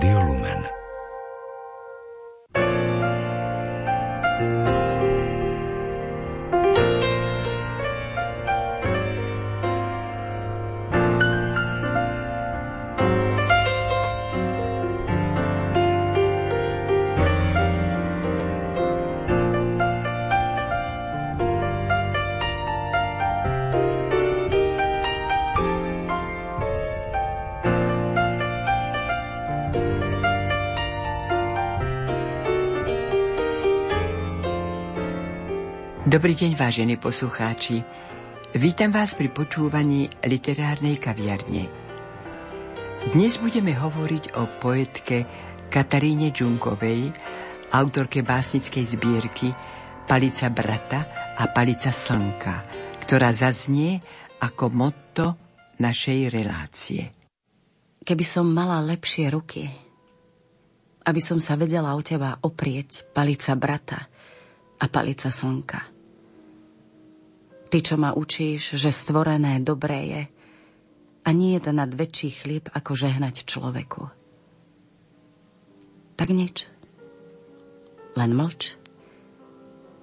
Radiólogo. Dobrý deň, vážení poslucháči. Vítam vás pri počúvaní literárnej kaviarne. Dnes budeme hovoriť o poetke Kataríne Džunkovej, autorke básnickej zbierky Palica brata a Palica slnka, ktorá zaznie ako motto našej relácie. Keby som mala lepšie ruky, aby som sa vedela o teba oprieť, palica brata a palica slnka Ty, čo ma učíš, že stvorené dobré je a nie je nad väčší chlieb, ako žehnať človeku. Tak nič. Len mlč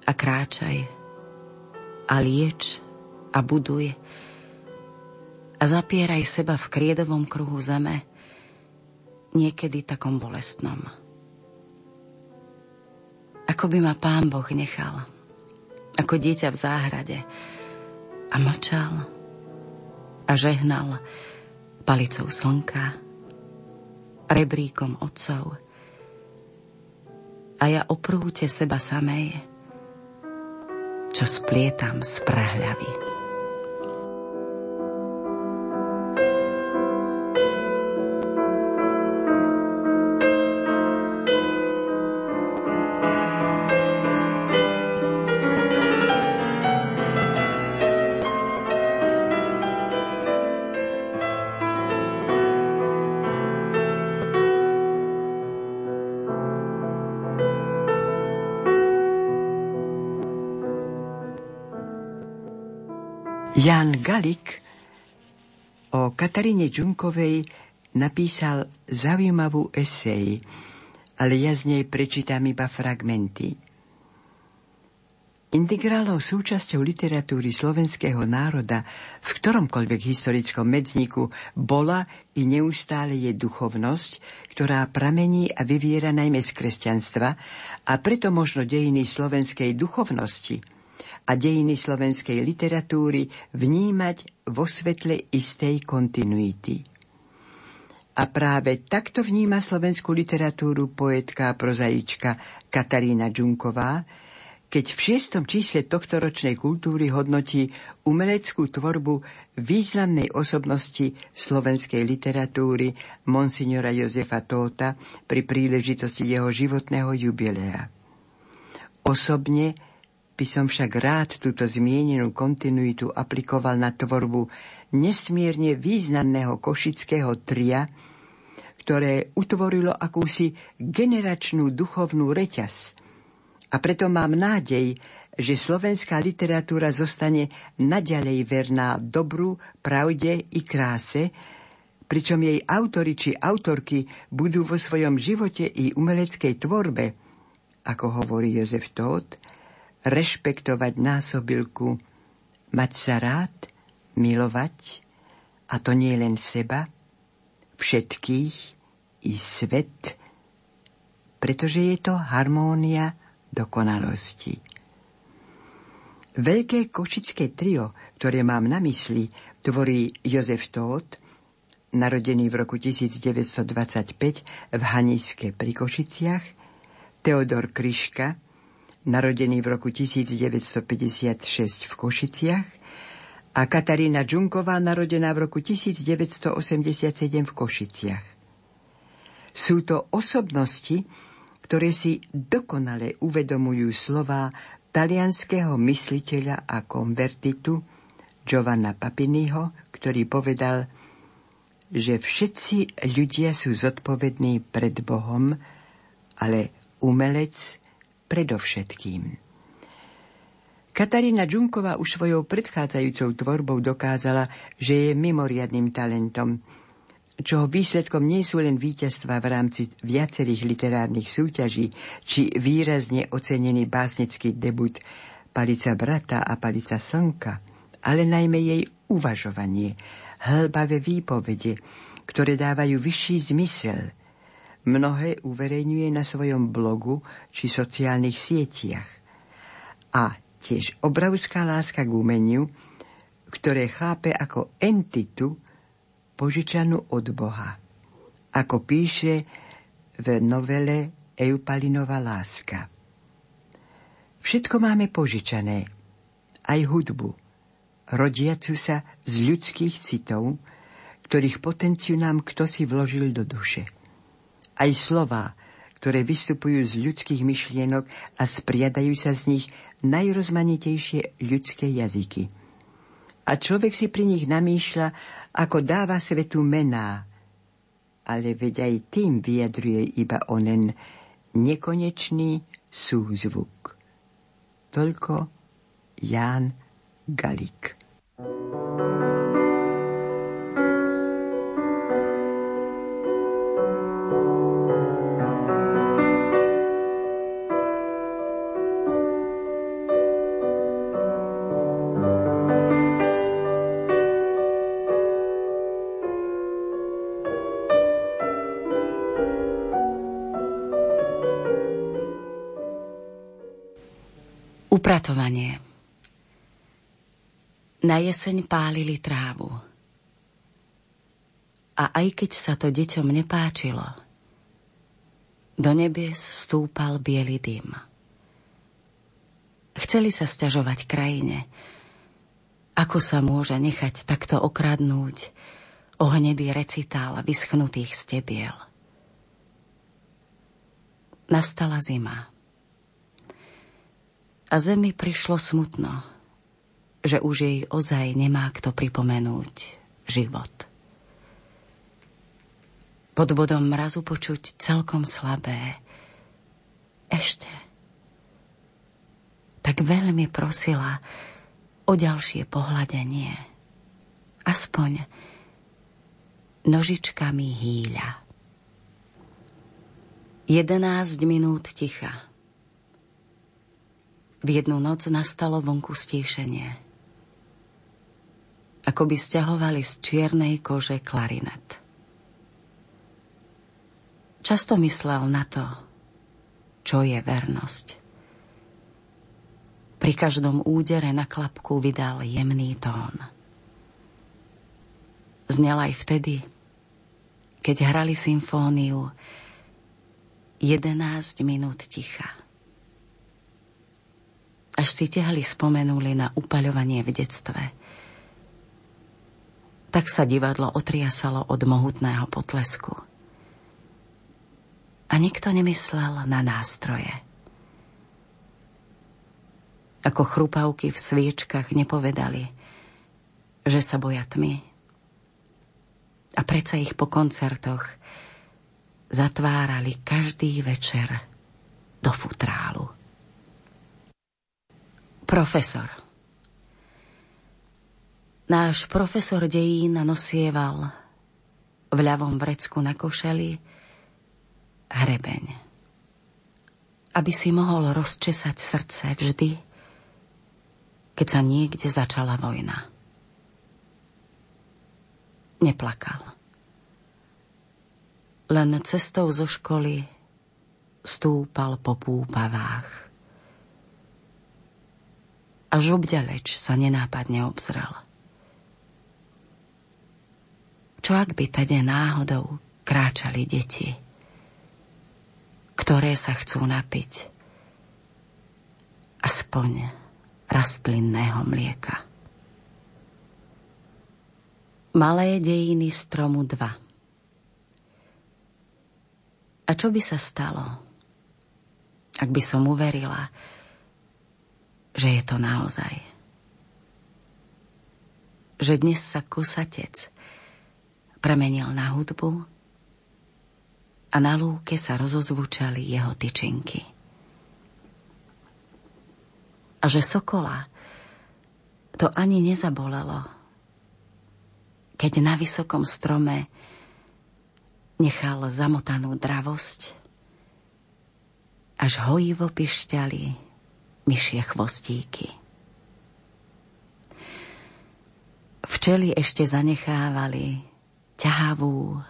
a kráčaj a lieč a buduj a zapieraj seba v kriedovom kruhu zeme, niekedy takom bolestnom. Ako by ma pán Boh nechal, ako dieťa v záhrade, a mlčal a žehnal palicou slnka, rebríkom otcov a ja oprúte seba samej, čo splietam z prahľavy. Jan Galik o Kataríne Džunkovej napísal zaujímavú esej, ale ja z nej prečítam iba fragmenty. Integrálnou súčasťou literatúry slovenského národa v ktoromkoľvek historickom medzniku bola i neustále je duchovnosť, ktorá pramení a vyviera najmä z kresťanstva a preto možno dejiny slovenskej duchovnosti – a dejiny slovenskej literatúry vnímať vo svetle istej kontinuity. A práve takto vníma slovenskú literatúru poetka a prozaička Katarína Džunková, keď v šiestom čísle tohto ročnej kultúry hodnotí umeleckú tvorbu významnej osobnosti slovenskej literatúry monsignora Jozefa Tóta pri príležitosti jeho životného jubilea. Osobne by som však rád túto zmienenú kontinuitu aplikoval na tvorbu nesmierne významného košického tria, ktoré utvorilo akúsi generačnú duchovnú reťaz. A preto mám nádej, že slovenská literatúra zostane naďalej verná dobru, pravde i kráse, pričom jej autori či autorky budú vo svojom živote i umeleckej tvorbe, ako hovorí Jozef Tóth, rešpektovať násobilku, mať sa rád, milovať, a to nie len seba, všetkých i svet, pretože je to harmónia dokonalosti. Veľké košické trio, ktoré mám na mysli, tvorí Jozef Tóth, narodený v roku 1925 v Haniske pri Košiciach, Teodor Kryška, narodený v roku 1956 v Košiciach, a Katarína Džunková, narodená v roku 1987 v Košiciach. Sú to osobnosti, ktoré si dokonale uvedomujú slova talianského mysliteľa a konvertitu Giovanna Papiniho, ktorý povedal, že všetci ľudia sú zodpovední pred Bohom, ale umelec predovšetkým. Katarína Džunková už svojou predchádzajúcou tvorbou dokázala, že je mimoriadným talentom čoho výsledkom nie sú len víťazstva v rámci viacerých literárnych súťaží, či výrazne ocenený básnický debut Palica brata a Palica slnka, ale najmä jej uvažovanie, hlbavé výpovede, ktoré dávajú vyšší zmysel. Mnohé uverejňuje na svojom blogu či sociálnych sieťach. A tiež obrovská láska k umeniu, ktoré chápe ako entitu, požičanú od Boha. Ako píše v novele Eupalinova láska. Všetko máme požičané, aj hudbu, rodiacu sa z ľudských citov, ktorých potenciu nám kto si vložil do duše. Aj slova, ktoré vystupujú z ľudských myšlienok a spriadajú sa z nich najrozmanitejšie ľudské jazyky. A človek si pri nich namýšľa, ako dáva svetu mená, ale veď aj tým vyjadruje iba onen nekonečný súzvuk. Toľko Ján Galik. Upratovanie Na jeseň pálili trávu. A aj keď sa to deťom nepáčilo, do nebies stúpal biely dym. Chceli sa stiažovať krajine, ako sa môže nechať takto okradnúť ohnedý recitál vyschnutých stebiel. Nastala zima a zemi prišlo smutno, že už jej ozaj nemá kto pripomenúť život. Pod bodom mrazu počuť celkom slabé. Ešte. Tak veľmi prosila o ďalšie pohľadenie. Aspoň nožičkami hýľa. Jedenáct minút ticha v jednu noc nastalo vonku stíšenie. Ako by stiahovali z čiernej kože klarinet. Často myslel na to, čo je vernosť. Pri každom údere na klapku vydal jemný tón. Znel aj vtedy, keď hrali symfóniu 11 minút ticha až si tehli spomenuli na upaľovanie v detstve. Tak sa divadlo otriasalo od mohutného potlesku. A nikto nemyslel na nástroje. Ako chrupavky v sviečkach nepovedali, že sa boja tmy. A predsa ich po koncertoch zatvárali každý večer do futrálu. Profesor Náš profesor dejín nosieval v ľavom vrecku na košeli hrebeň. Aby si mohol rozčesať srdce vždy, keď sa niekde začala vojna. Neplakal. Len cestou zo školy stúpal po púpavách až obďaleč sa nenápadne obzrel. Čo ak by tade náhodou kráčali deti, ktoré sa chcú napiť aspoň rastlinného mlieka. Malé dejiny stromu 2 A čo by sa stalo, ak by som uverila, že je to naozaj. Že dnes sa kusatec premenil na hudbu a na lúke sa rozozvučali jeho tyčinky. A že sokola to ani nezabolelo, keď na vysokom strome nechal zamotanú dravosť, až hojivo pišťali myšie chvostíky. Včely ešte zanechávali ťahavú,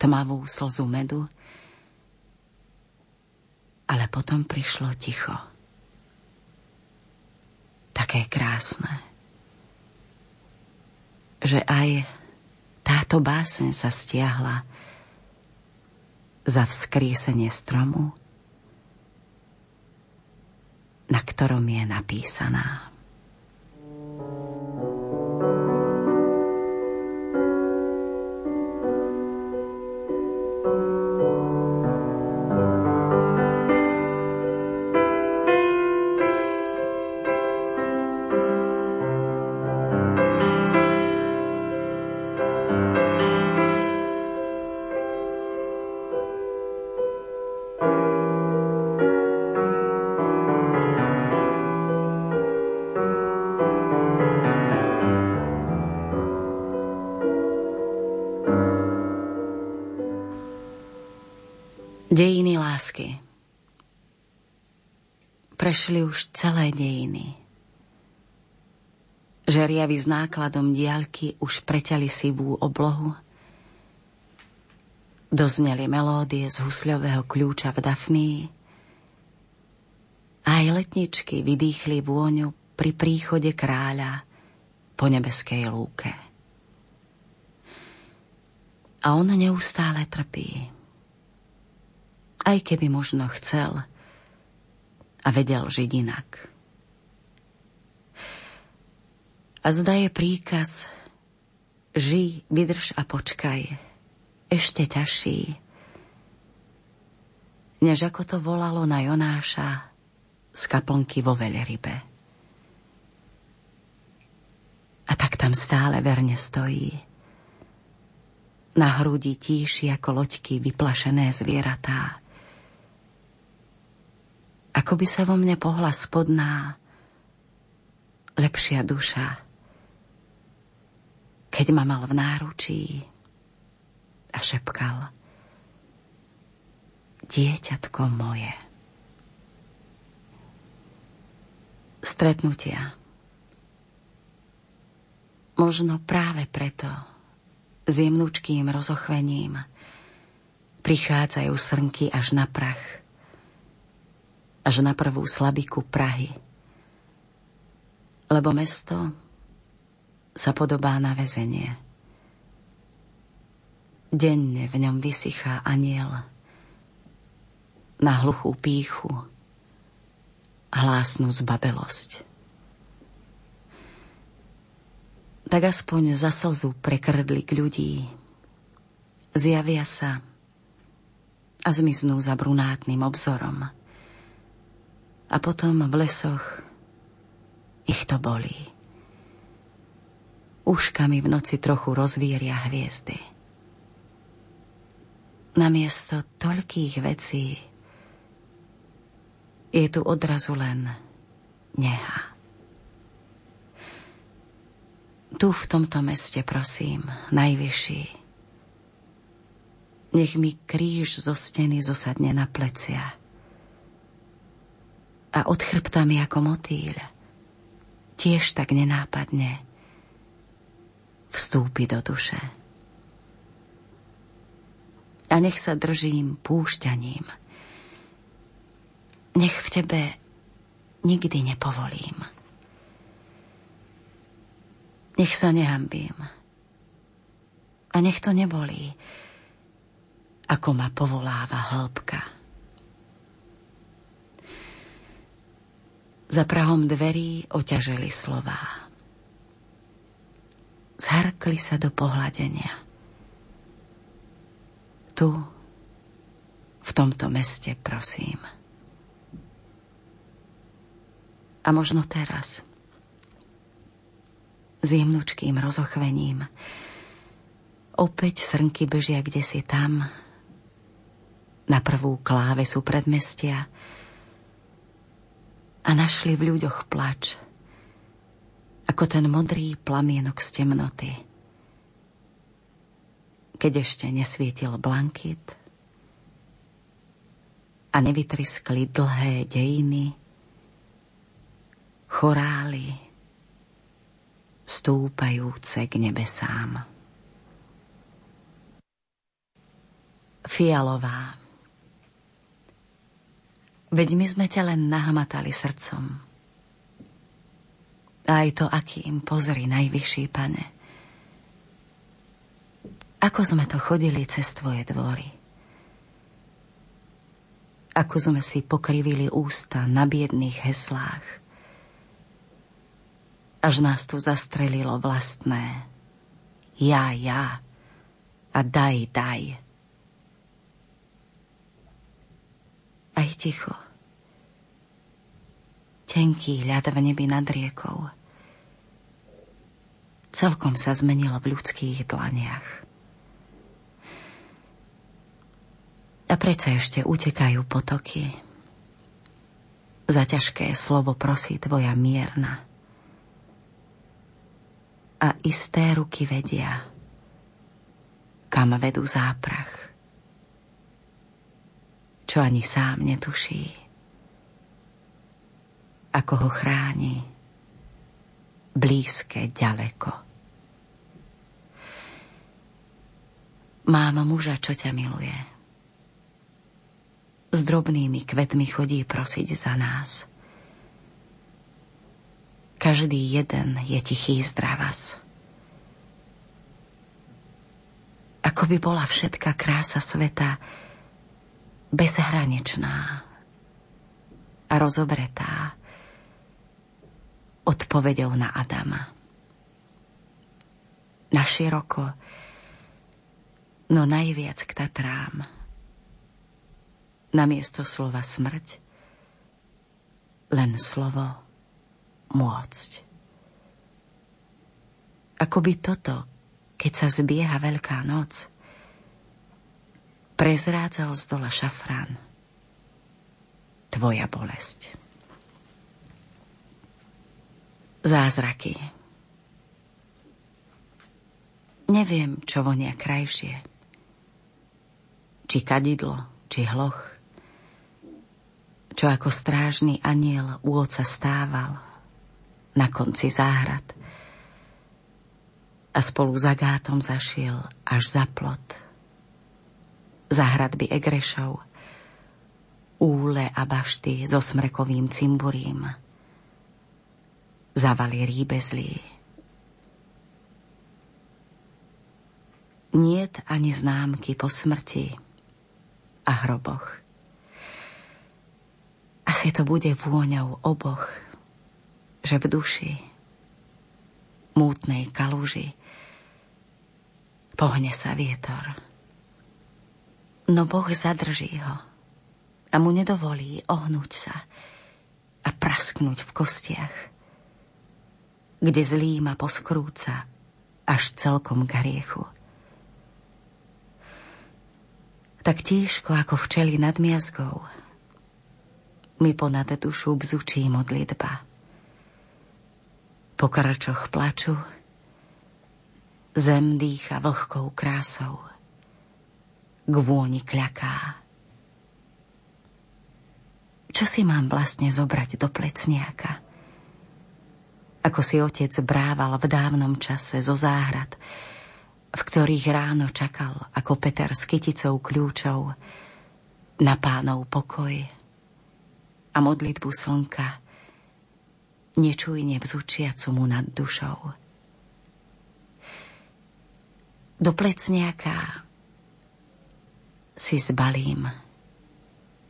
tmavú slzu medu, ale potom prišlo ticho. Také krásne, že aj táto báseň sa stiahla za vzkriesenie stromu, na ktorom je napísaná. Dejiny lásky. Prešli už celé dejiny. Žeriavy s nákladom diaľky už preťali sivú oblohu. Dozneli melódie z husľového kľúča v Dafnii. Aj letničky vydýchli vôňu pri príchode kráľa po nebeskej lúke. A on neustále trpí aj keby možno chcel a vedel žiť inak. A zda je príkaz ži, vydrž a počkaj, ešte ťažší, než ako to volalo na Jonáša z kaplnky vo veľrybe. A tak tam stále verne stojí. Na hrudi tíši ako loďky vyplašené zvieratá ako by sa vo mne pohla spodná, lepšia duša, keď ma mal v náručí a šepkal Dieťatko moje. Stretnutia. Možno práve preto s jemnúčkým rozochvením prichádzajú srnky až na prach až na prvú slabiku Prahy. Lebo mesto sa podobá na väzenie. Denne v ňom vysychá aniel na hluchú píchu hlásnu zbabelosť. Tak aspoň za slzu prekrdlik ľudí zjavia sa a zmiznú za brunátnym obzorom – a potom v lesoch ich to bolí. Uškami v noci trochu rozvíria hviezdy. Namiesto toľkých vecí je tu odrazu len neha. Tu v tomto meste, prosím, najvyšší, nech mi kríž zo steny zosadne na plecia a od chrbta ako motýľ. Tiež tak nenápadne vstúpi do duše. A nech sa držím púšťaním. Nech v tebe nikdy nepovolím. Nech sa nehambím. A nech to nebolí, ako ma povoláva hĺbka. Za prahom dverí oťaželi slová. Zharkli sa do pohľadenia. Tu, v tomto meste, prosím. A možno teraz, s jemnučkým rozochvením, opäť srnky bežia kde si tam, na prvú klávesu predmestia, a našli v ľuďoch plač, ako ten modrý plamienok z temnoty. keď ešte nesvietil blankit a nevytriskli dlhé dejiny, chorály stúpajúce k nebesám. Fialová Veď my sme ťa len nahmatali srdcom. Aj to, akým, pozri, najvyšší pane. Ako sme to chodili cez tvoje dvory. Ako sme si pokrivili ústa na biedných heslách. Až nás tu zastrelilo vlastné. Ja, ja. A daj, daj. Aj ticho. Tenký ľad v nebi nad riekou. Celkom sa zmenilo v ľudských dlaniach. A predsa ešte utekajú potoky. Za ťažké slovo prosí tvoja mierna. A isté ruky vedia, kam vedú záprach čo ani sám netuší. Ako ho chráni blízke ďaleko. Mám muža, čo ťa miluje. S drobnými kvetmi chodí prosiť za nás. Každý jeden je tichý zdravas. Ako by bola všetka krása sveta, bezhranečná a rozobretá odpovedou na Adama. Na široko, no najviac k Tatrám. Namiesto slova smrť, len slovo môcť. Ako by toto, keď sa zbieha Veľká noc, prezrádzal z dola šafrán. Tvoja bolesť. Zázraky. Neviem, čo vonia krajšie. Či kadidlo, či hloch. Čo ako strážny aniel u oca stával na konci záhrad a spolu za gátom zašiel až za plot za hradby Egrešov, úle a bašty so smrekovým cimburím, zavali rýbezlí. Niet ani známky po smrti a hroboch. Asi to bude vôňou oboch, že v duši, mútnej kaluži, pohne sa vietor no Boh zadrží ho a mu nedovolí ohnúť sa a prasknúť v kostiach, kde zlý ma poskrúca až celkom k hriechu. Tak tížko ako včeli nad miazgou mi ponad dušu bzučí modlitba. Po krčoch plaču zem dýcha vlhkou krásou k vôni kľaká. Čo si mám vlastne zobrať do plecniaka? Ako si otec brával v dávnom čase zo záhrad, v ktorých ráno čakal ako Peter s kyticou kľúčov na pánov pokoj a modlitbu slnka, nečujne vzúčiacu mu nad dušou. Do plecniaka si zbalím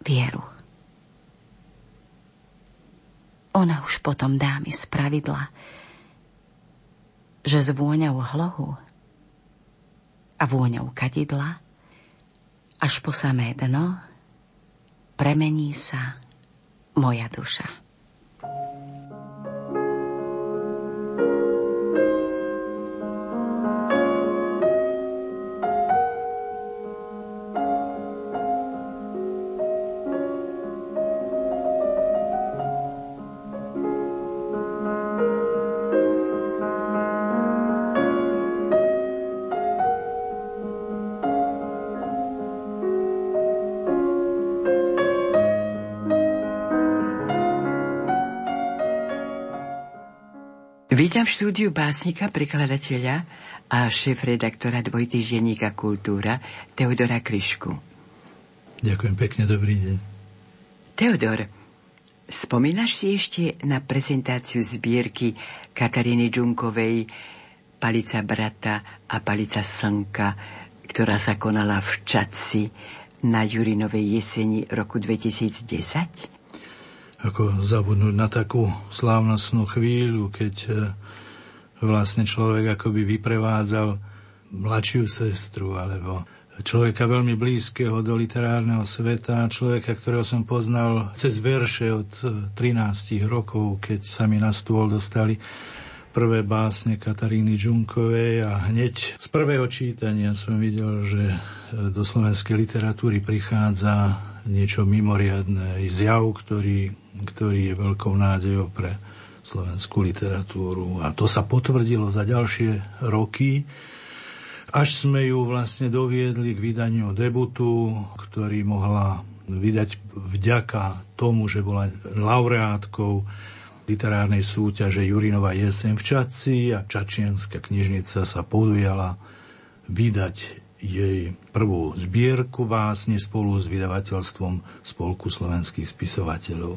vieru. Ona už potom dá mi spravidla, že s vôňou hlohu a vôňou kadidla až po samé dno premení sa moja duša. Vítam v štúdiu básnika, prekladateľa a šéf-redaktora dvojtýždenníka Kultúra Teodora Kryšku. Ďakujem pekne, dobrý deň. Teodor, spomínaš si ešte na prezentáciu zbierky Kataríny Džunkovej Palica brata a Palica slnka, ktorá sa konala v Čaci na Jurinovej jeseni roku 2010? Ako zabudnúť na takú slávnostnú chvíľu, keď e, vlastne človek akoby vyprevádzal mladšiu sestru alebo človeka veľmi blízkeho do literárneho sveta, človeka, ktorého som poznal cez verše od 13 e, rokov, keď sa mi na stôl dostali prvé básne Kataríny Džunkovej a hneď z prvého čítania som videl, že e, do slovenskej literatúry prichádza niečo mimoriadné, zjav, ktorý ktorý je veľkou nádejou pre slovenskú literatúru. A to sa potvrdilo za ďalšie roky, až sme ju vlastne doviedli k vydaniu debutu, ktorý mohla vydať vďaka tomu, že bola laureátkou literárnej súťaže Jurinova jesen v Čaci a Čačienská knižnica sa podujala vydať jej prvú zbierku básne spolu s vydavateľstvom Spolku slovenských spisovateľov.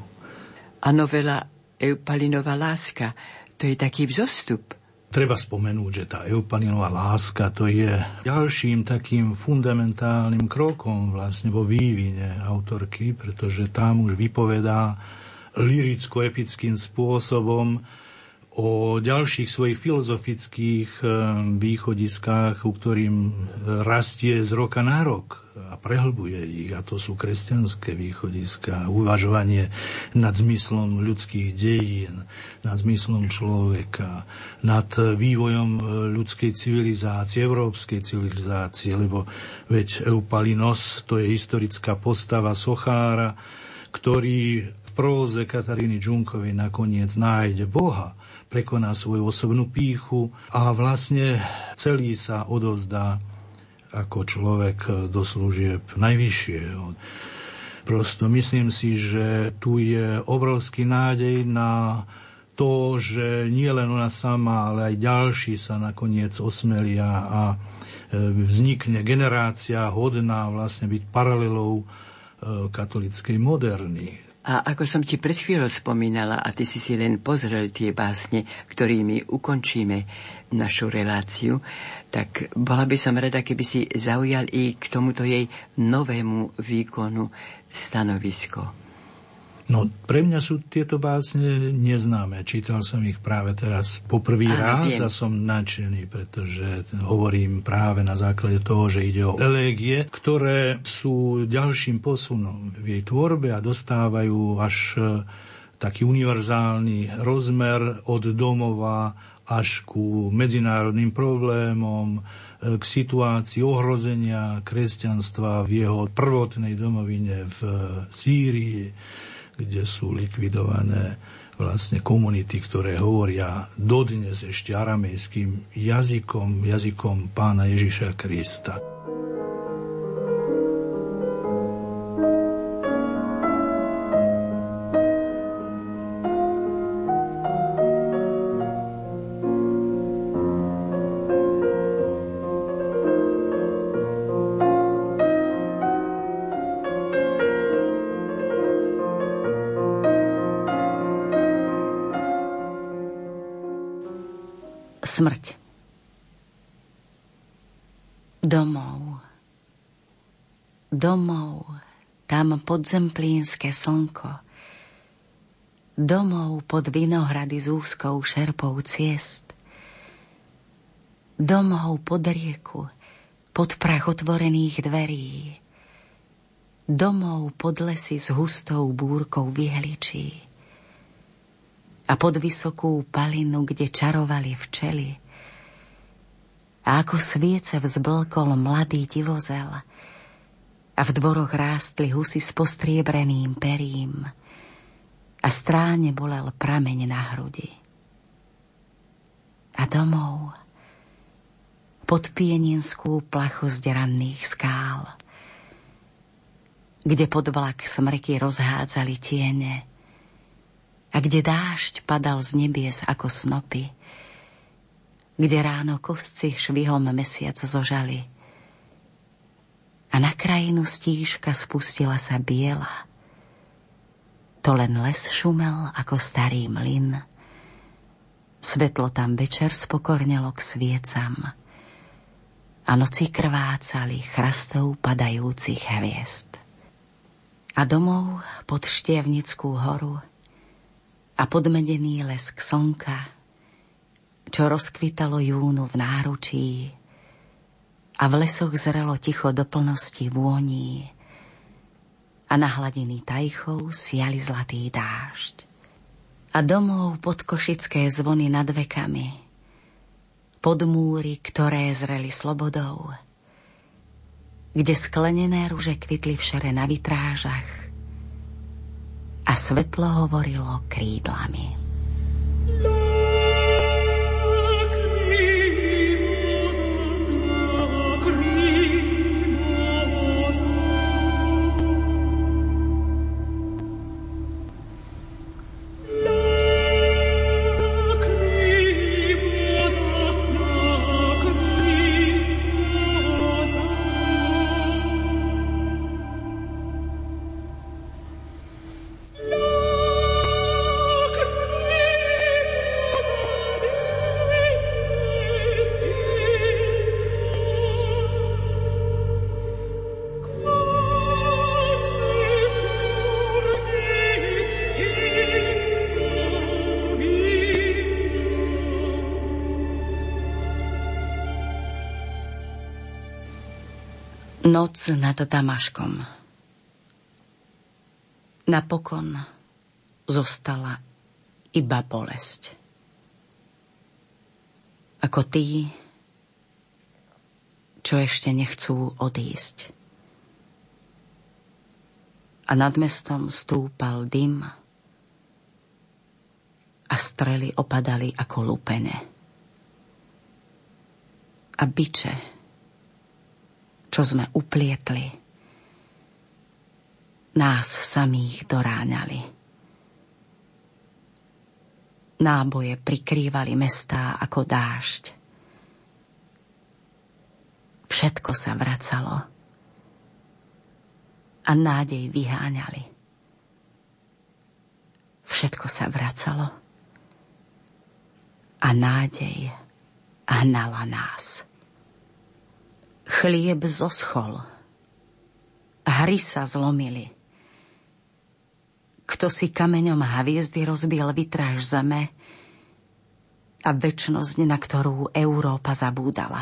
A novela Eupalinová láska, to je taký vzostup. Treba spomenúť, že tá Eupalinová láska to je ďalším takým fundamentálnym krokom vlastne vo vývine autorky, pretože tam už vypovedá liricko-epickým spôsobom o ďalších svojich filozofických eh, východiskách, u ktorým rastie z roka na rok a prehlbuje ich. A to sú kresťanské východiska, uvažovanie nad zmyslom ľudských dejín, nad zmyslom človeka, nad vývojom e, ľudskej civilizácie, európskej civilizácie, lebo veď Eupalinos to je historická postava Sochára, ktorý v próze Kataríny Džunkovej nakoniec nájde Boha, prekoná svoju osobnú píchu a vlastne celý sa odovzdá ako človek do služieb najvyššieho. Prosto myslím si, že tu je obrovský nádej na to, že nie len ona sama, ale aj ďalší sa nakoniec osmelia a e, vznikne generácia hodná vlastne byť paralelou e, katolickej moderny. A ako som ti pred chvíľou spomínala, a ty si si len pozrel tie básne, ktorými ukončíme našu reláciu, tak bola by som rada, keby si zaujal i k tomuto jej novému výkonu stanovisko. No, pre mňa sú tieto básne neznáme. Čítal som ich práve teraz poprvý raz viem. a som nadšený, pretože hovorím práve na základe toho, že ide o elégie, ktoré sú ďalším posunom v jej tvorbe a dostávajú až e, taký univerzálny rozmer od domova až ku medzinárodným problémom, e, k situácii ohrozenia kresťanstva v jeho prvotnej domovine v Sýrii kde sú likvidované vlastne komunity, ktoré hovoria dodnes ešte aramejským jazykom, jazykom pána Ježiša Krista. Smrť. Domov. Domov, tam podzemplínske slnko. Domov pod vinohrady z úzkou šerpou ciest. Domov pod rieku, pod prach otvorených dverí. Domov pod lesy s hustou búrkou vyhličí a pod vysokú palinu, kde čarovali včely. A ako sviece vzblkol mladý divozel a v dvoroch rástli husy s postriebreným perím a stráne bolel prameň na hrudi. A domov pod pienienskú plachosť ranných skál, kde pod vlak smrky rozhádzali tiene – a kde dážď padal z nebies ako snopy kde ráno kosci švihom mesiac zožali. A na krajinu stížka spustila sa biela. To len les šumel ako starý mlyn. Svetlo tam večer spokornelo k sviecam a noci krvácali chrastov padajúcich hviezd. A domov pod Štievnickú horu a podmedený lesk slnka čo rozkvitalo júnu v náručí a v lesoch zrelo ticho do plnosti vôní a na hladiny tajchov siali zlatý dážď. A domov pod košické zvony nad vekami, pod múry, ktoré zreli slobodou, kde sklenené ruže kvitli v šere na vitrážach a svetlo hovorilo krídlami. Noc nad Damaškom. Napokon zostala iba bolesť. Ako tí, čo ešte nechcú odísť. A nad mestom stúpal dym a strely opadali ako lúpene. A byče čo sme uplietli. Nás samých doráňali. Náboje prikrývali mestá ako dážď. Všetko sa vracalo a nádej vyháňali. Všetko sa vracalo a nádej hnala nás. Chlieb zoschol. Hry sa zlomili. Kto si kameňom hviezdy rozbil vytráž zeme a väčnosť, na ktorú Európa zabúdala.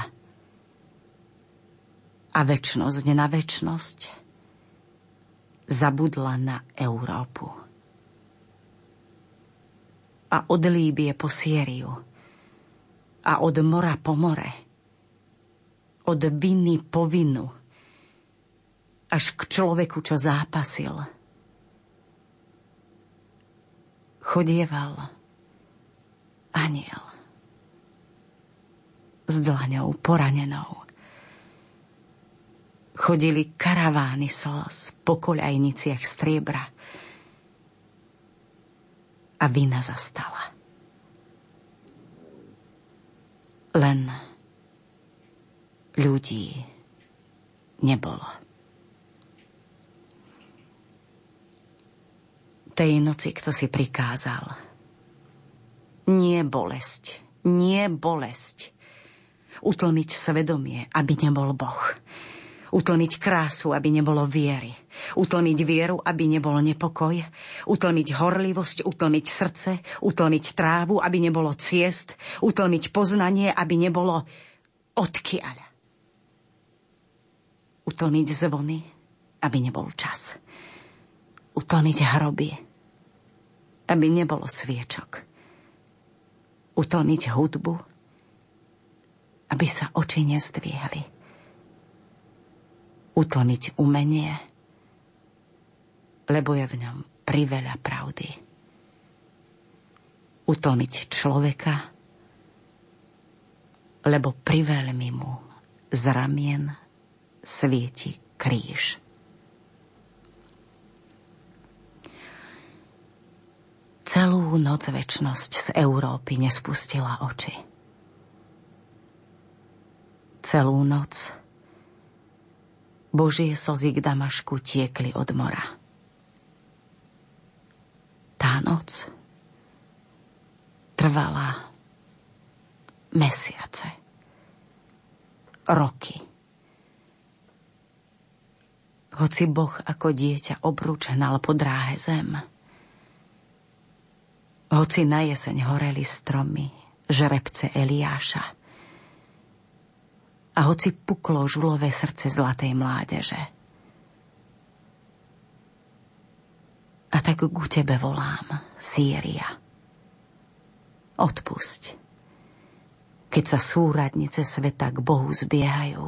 A väčnosť na väčnosť zabudla na Európu. A od Líbie po Sieriu a od mora po more – od viny po vinu až k človeku, čo zápasil. Chodieval aniel s dlaňou poranenou. Chodili karavány slz po koľajniciach striebra a vina zastala. Len ľudí nebolo. Tej noci kto si prikázal. Nie bolesť, nie bolesť. Utlmiť svedomie, aby nebol Boh. Utlmiť krásu, aby nebolo viery. Utlmiť vieru, aby nebol nepokoj. Utlmiť horlivosť, utlmiť srdce. Utlmiť trávu, aby nebolo ciest. Utlmiť poznanie, aby nebolo odkiaľ utlmiť zvony, aby nebol čas. Utlmiť hroby, aby nebolo sviečok. Utlmiť hudbu, aby sa oči nezdvihli. Utlmiť umenie, lebo je v ňom priveľa pravdy. Utlmiť človeka, lebo priveľmi mu z ramien svieti kríž. Celú noc väčnosť z Európy nespustila oči. Celú noc Božie slzy k Damašku tiekli od mora. Tá noc trvala mesiace, roky. Hoci Boh ako dieťa obrúč hnal po dráhe zem, hoci na jeseň horeli stromy, žrebce Eliáša, a hoci puklo žulové srdce zlatej mládeže. A tak ku tebe volám, Sýria. Odpusť keď sa súradnice sveta k Bohu zbiehajú,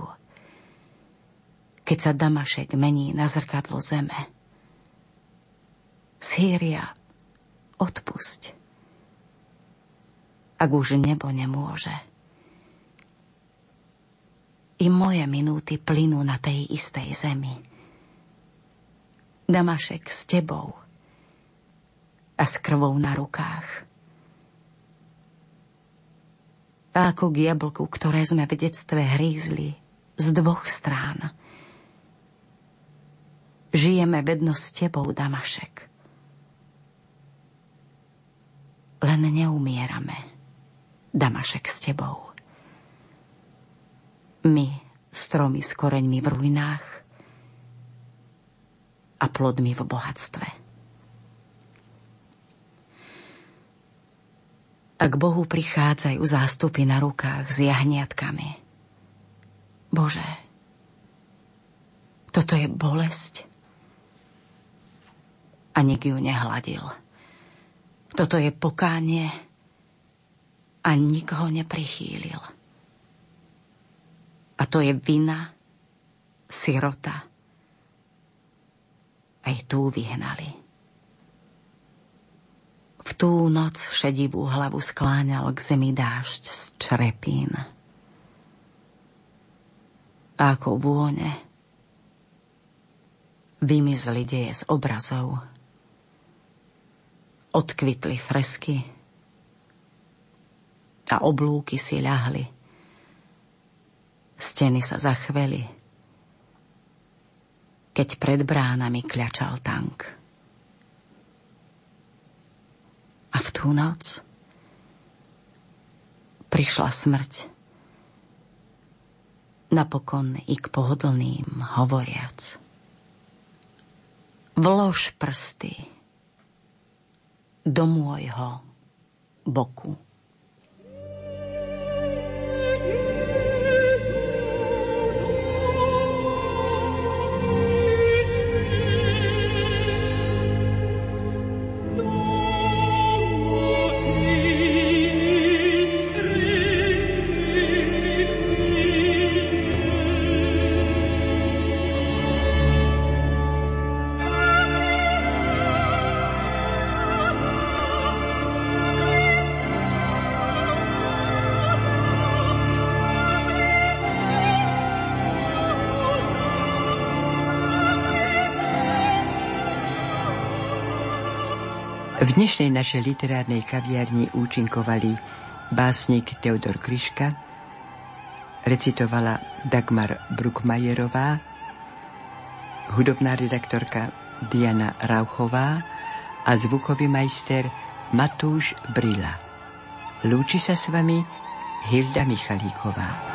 keď sa Damašek mení na zrkadlo zeme. Sýria, odpusť. Ak už nebo nemôže. I moje minúty plynú na tej istej zemi. Damašek s tebou a s krvou na rukách a ako k jablku, ktoré sme v detstve hrízli z dvoch strán. Žijeme bedno s tebou, Damašek. Len neumierame, Damašek s tebou. My, stromy s koreňmi v ruinách a plodmi v bohatstve. a k Bohu prichádzajú zástupy na rukách s jahniatkami. Bože, toto je bolesť. A nik ju nehladil. Toto je pokánie a nik ho neprichýlil. A to je vina, sirota. Aj tu vyhnali. V tú noc šedivú hlavu skláňal k zemi dážď z črepín. A ako vône vymizli deje z obrazov. Odkvitli fresky a oblúky si ľahli. Steny sa zachveli, keď pred bránami kľačal tank. A v tú noc prišla smrť. Napokon i k pohodlným hovoriac. Vlož prsty do môjho boku. V dnešnej našej literárnej kaviarni účinkovali básnik Teodor Kryška, recitovala Dagmar Brukmajerová, hudobná redaktorka Diana Rauchová a zvukový majster Matúš Brila. Lúči sa s vami Hilda Michalíková.